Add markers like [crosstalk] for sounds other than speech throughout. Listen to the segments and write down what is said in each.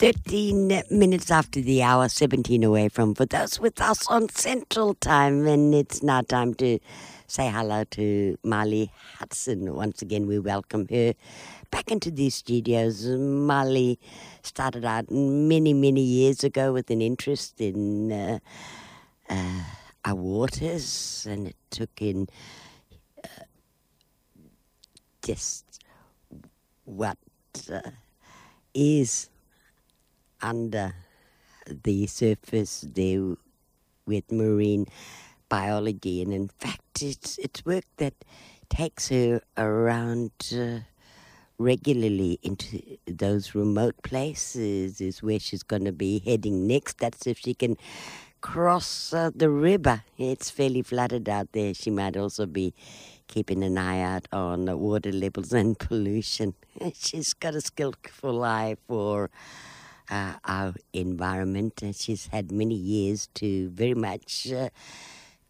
13 minutes after the hour, 17 away from for those with us on Central Time. And it's now time to say hello to Molly Hudson. Once again, we welcome her back into these studios. Molly started out many, many years ago with an interest in uh, uh, our waters, and it took in uh, just what uh, is under the surface there with marine biology, and in fact, it's it's work that takes her around uh, regularly into those remote places. Is where she's going to be heading next. That's if she can cross uh, the river. It's fairly flooded out there. She might also be keeping an eye out on the water levels and [laughs] pollution. [laughs] She's got a skillful eye for uh, our environment. And she's had many years to very much uh,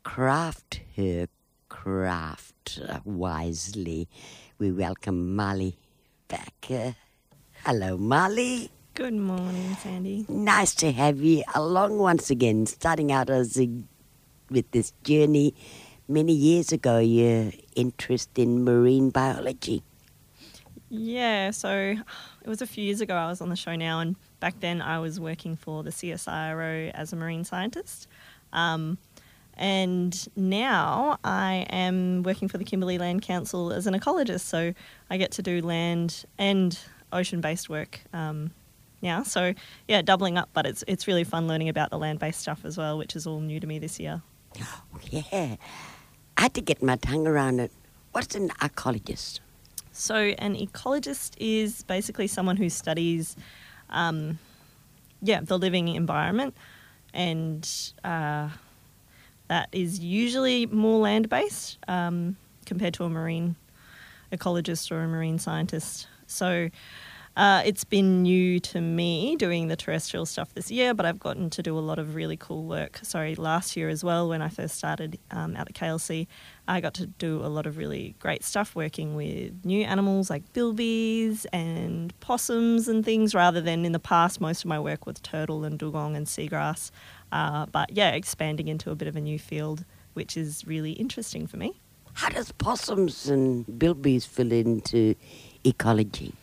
craft her craft wisely. We welcome Molly back. Uh, hello, Molly. Good morning, Sandy. Nice to have you along once again, starting out as a, with this journey. Many years ago, your interest in marine biology. Yeah, so it was a few years ago I was on the show now, and back then I was working for the CSIRO as a marine scientist. Um, and now I am working for the Kimberley Land Council as an ecologist, so I get to do land and ocean based work um, now. So, yeah, doubling up, but it's, it's really fun learning about the land based stuff as well, which is all new to me this year. [gasps] Yeah, I had to get my tongue around it. What's an ecologist? So, an ecologist is basically someone who studies, um, yeah, the living environment, and uh, that is usually more land based um, compared to a marine ecologist or a marine scientist. So, uh, it's been new to me doing the terrestrial stuff this year, but I've gotten to do a lot of really cool work. Sorry, last year as well, when I first started um, at the KLC, I got to do a lot of really great stuff working with new animals like bilbies and possums and things, rather than in the past, most of my work was turtle and dugong and seagrass. Uh, but yeah, expanding into a bit of a new field, which is really interesting for me. How does possums and bilbies fit into ecology?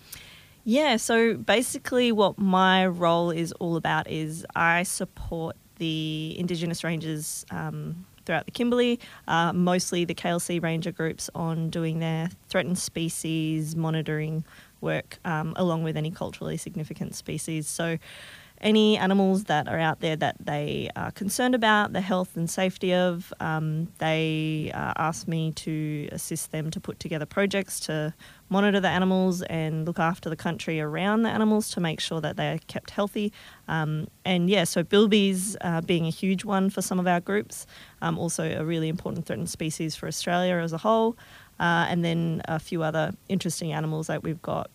Yeah, so basically, what my role is all about is I support the Indigenous rangers um, throughout the Kimberley, uh, mostly the KLC ranger groups, on doing their threatened species monitoring work um, along with any culturally significant species. So, any animals that are out there that they are concerned about the health and safety of, um, they uh, ask me to assist them to put together projects to monitor the animals and look after the country around the animals to make sure that they are kept healthy. Um, and yeah, so bilbies uh, being a huge one for some of our groups, um, also a really important threatened species for Australia as a whole. Uh, and then a few other interesting animals that we've got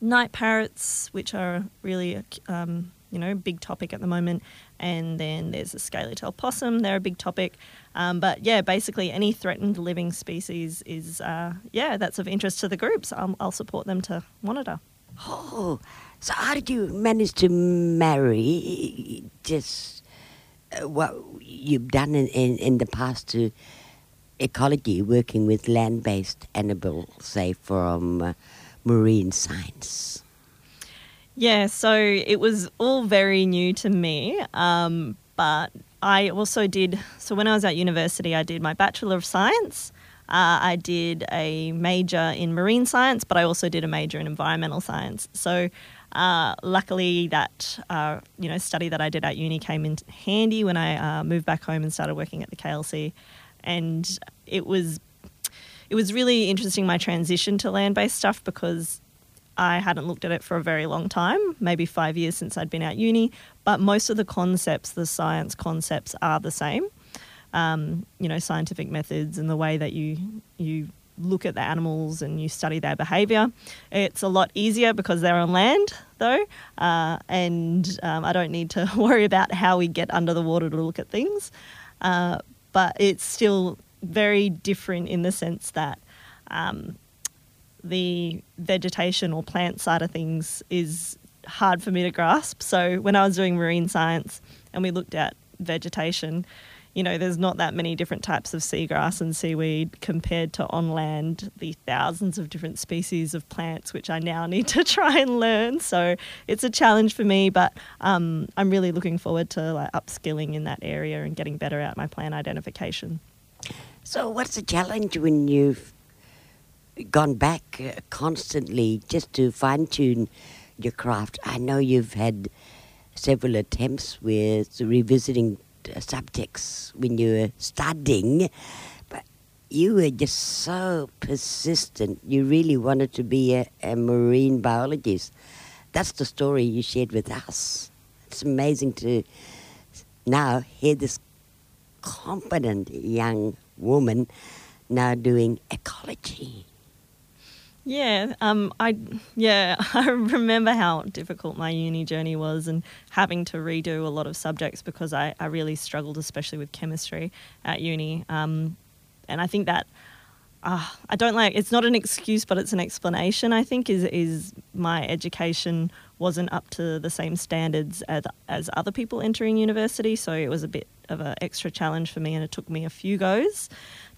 night parrots, which are really um, you know, big topic at the moment. And then there's the scaly tail possum, they're a big topic. Um, but yeah, basically any threatened living species is, uh, yeah, that's of interest to the groups. I'll, I'll support them to monitor. Oh, so how did you manage to marry just uh, what you've done in, in, in the past to ecology, working with land based animals, say from uh, marine science? Yeah, so it was all very new to me, um, but I also did. So when I was at university, I did my Bachelor of Science. Uh, I did a major in marine science, but I also did a major in environmental science. So uh, luckily, that uh, you know study that I did at uni came in handy when I uh, moved back home and started working at the KLC, and it was it was really interesting my transition to land based stuff because I hadn't looked at it for a very long time, maybe five years since I'd been at uni, but most of the concepts, the science concepts, are the same. Um, you know, scientific methods and the way that you you look at the animals and you study their behaviour. It's a lot easier because they're on land, though, uh, and um, I don't need to [laughs] worry about how we get under the water to look at things. Uh, but it's still very different in the sense that um, the vegetation or plant side of things is hard for me to grasp. So when I was doing marine science and we looked at vegetation, you know, there's not that many different types of seagrass and seaweed compared to on land, the thousands of different species of plants, which I now need to [laughs] try and learn. So it's a challenge for me, but um, I'm really looking forward to like upskilling in that area and getting better at my plant identification. So, what's the challenge when you've gone back uh, constantly just to fine tune your craft? I know you've had several attempts with revisiting uh, subjects when you were studying, but you were just so persistent. You really wanted to be a, a marine biologist. That's the story you shared with us. It's amazing to now hear this competent young woman now doing ecology. Yeah, um, I yeah [laughs] I remember how difficult my uni journey was and having to redo a lot of subjects because I, I really struggled, especially with chemistry at uni. Um, and I think that uh, I don't like it's not an excuse, but it's an explanation. I think is is my education wasn't up to the same standards as as other people entering university, so it was a bit of an extra challenge for me, and it took me a few goes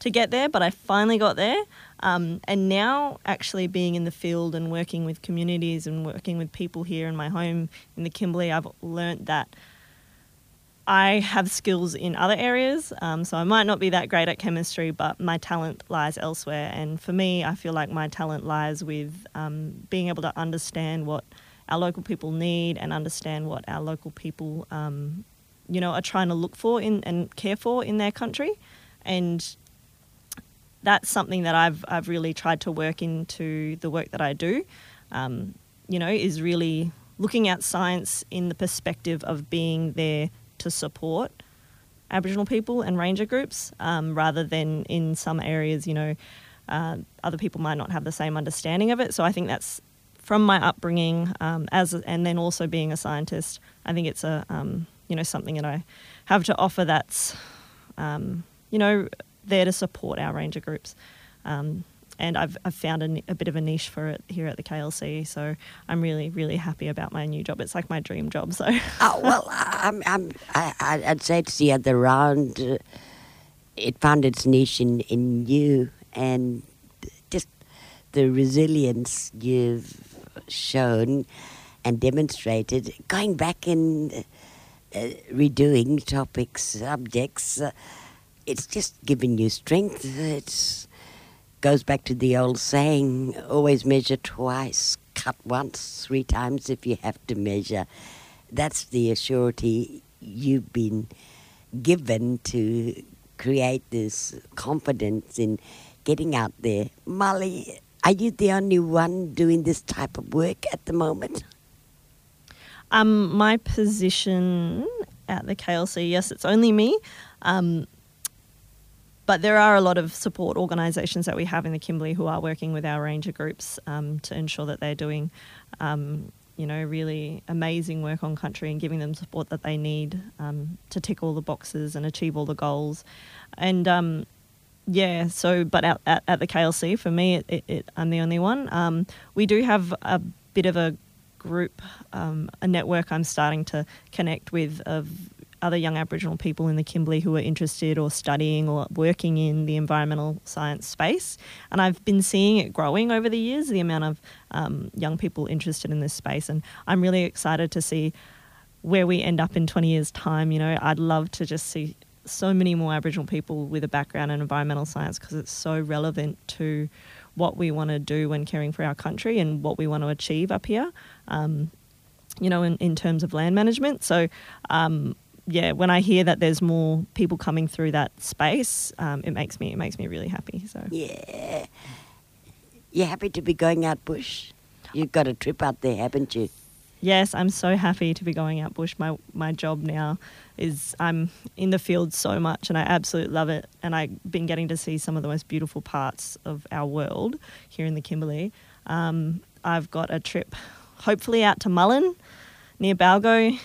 to get there, but I finally got there. Um, and now, actually being in the field and working with communities and working with people here in my home in the Kimberley, I've learnt that I have skills in other areas. Um, so I might not be that great at chemistry, but my talent lies elsewhere. And for me, I feel like my talent lies with um, being able to understand what our local people need and understand what our local people, um, you know, are trying to look for in, and care for in their country. And that's something that I've I've really tried to work into the work that I do. Um, you know, is really looking at science in the perspective of being there to support Aboriginal people and ranger groups, um, rather than in some areas, you know, uh, other people might not have the same understanding of it. So I think that's from my upbringing um, as and then also being a scientist. I think it's a um, you know something that I have to offer that's um, you know there to support our ranger groups. Um, and I've, I've found a, a, bit of a niche for it here at the KLC. So I'm really, really happy about my new job. It's like my dream job. So. [laughs] oh, well, I'm, I'm, I, would say it's the other round. It found its niche in, in you and just the resilience you've shown and demonstrated going back uh, redoing topics, subjects. Uh, it's just given you strength. It goes back to the old saying always measure twice, cut once, three times if you have to measure. That's the assurity you've been given to create this confidence in getting out there. Molly, are you the only one doing this type of work at the moment? Um, my position at the KLC, yes, it's only me. Um, but there are a lot of support organisations that we have in the Kimberley who are working with our ranger groups um, to ensure that they're doing, um, you know, really amazing work on country and giving them support that they need um, to tick all the boxes and achieve all the goals. And um, yeah, so but at, at, at, the KLC, for me, it, it, it, I'm the only one. We do have a bit of a group, um, a network I'm starting to connect with of other young Aboriginal people in the Kimberley who are interested or studying or working in the environmental science space. And I've been seeing it growing over the years, the amount of um, young people interested in this space. And I'm really excited to see where we end up in 20 years' time. You know, I'd love to just see so many more Aboriginal people with a background in environmental science because it's so relevant to what we want to do when caring for our country and what we want to achieve up here. Um, you know, in, in terms of land management. So, um, yeah, when I hear that there's more people coming through that space, um, it makes me it makes me really happy. So yeah, you're happy to be going out bush. You've got a trip out there, haven't you? Yes, I'm so happy to be going out bush. My my job now is I'm in the field so much, and I absolutely love it. And I've been getting to see some of the most beautiful parts of our world here in the Kimberley. Um, I've got a trip, hopefully out to Mulan, near Balgo,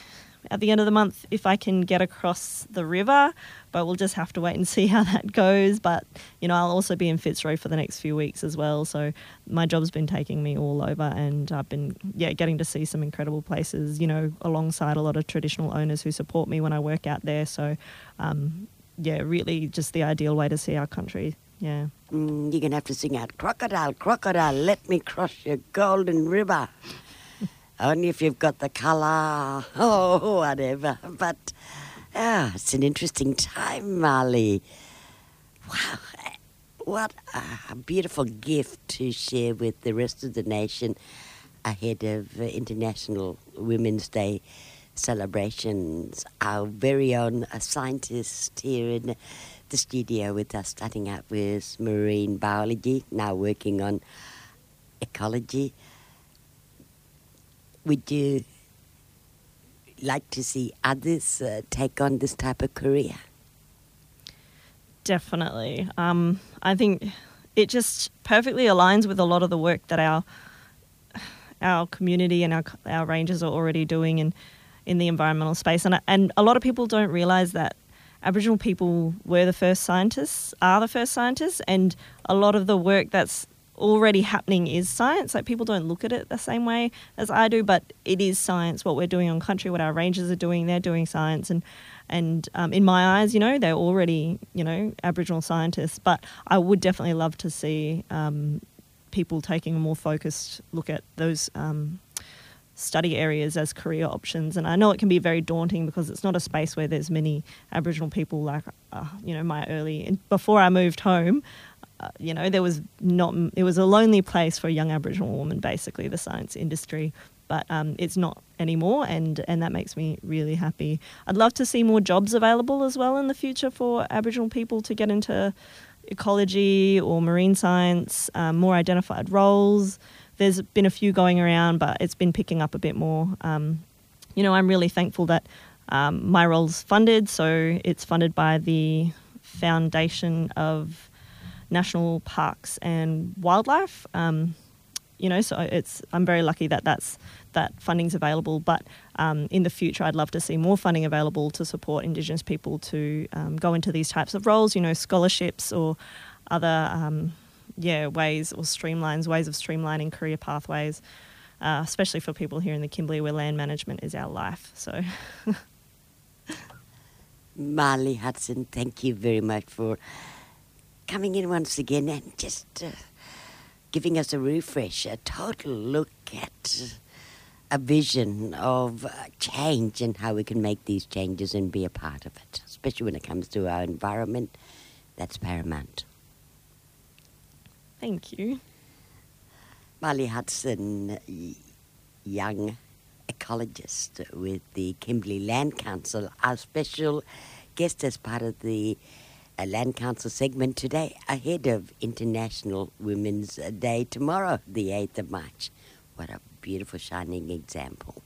at the end of the month if I can get across the river, but we'll just have to wait and [laughs] see how that goes. But you know, I'll also be in Fitzroy for the next few weeks as well. So my job's been taking me all over, and I've been yeah getting to see some incredible places. You know, alongside a lot of traditional owners who support me when I work out there. So um, yeah, really just the ideal way to see our country. Yeah. Mm, you're going to have to sing out, Crocodile, crocodile, let me cross your golden river. Only if you've got the colour, [laughs] oh, whatever. But ah, it's an interesting time, Marley. Wow, what a beautiful gift to share with the rest of the nation ahead of International Women's Day celebrations. Our very own scientist here in the studio with us, starting out with marine biology, now working on ecology. Would you like to see others uh, take on this type of career? Definitely. Um, I think it just perfectly aligns with a lot of the work that our our community and our our rangers are already doing in in the environmental space. And and a lot of people don't realize that Aboriginal people were the first scientists, are the first scientists, and a lot of the work that's already happening is science. Like people don't look at it the same way as I do, but it is science. What we're doing on country, what our rangers are doing, they're doing science, and and um, in my eyes, you know, they're already you know Aboriginal scientists. But I would definitely love to see um, people taking a more focused look at those. Um, study areas as career options and I know it can be very daunting because it's not a space where there's many Aboriginal people like uh, you know my early before I moved home you know, there was not, it was a lonely place for a young Aboriginal woman, basically, the science industry. But um, it's not anymore, and, and that makes me really happy. I'd love to see more jobs available as well in the future for Aboriginal people to get into ecology or marine science, um, more identified roles. There's been a few going around, but it's been picking up a bit more. Um, you know, I'm really thankful that um, my role's funded, so it's funded by the Foundation of national parks and wildlife. Um, you know, so it's I'm very lucky that that's that funding's available. But um, in the future, I'd love to see more funding available to support Indigenous people to um, go into these types of roles. You know, scholarships or other um, yeah ways or streamlines ways of streamlining career pathways, uh, especially for people here in the Kimberley where land management is our life. So. [laughs] Marley Hudson, thank you very much for coming in once again and just uh, giving us a refresh, a total look at a vision of uh, change and how we can make these changes and be a part of it, especially when it comes to our environment. That's paramount. Thank you. Molly Hudson, young ecologist with the Kimberley Land Council, our special guest as part of the a Land Council segment today ahead of International Women's Day tomorrow, the 8th of March. What a beautiful, shining example.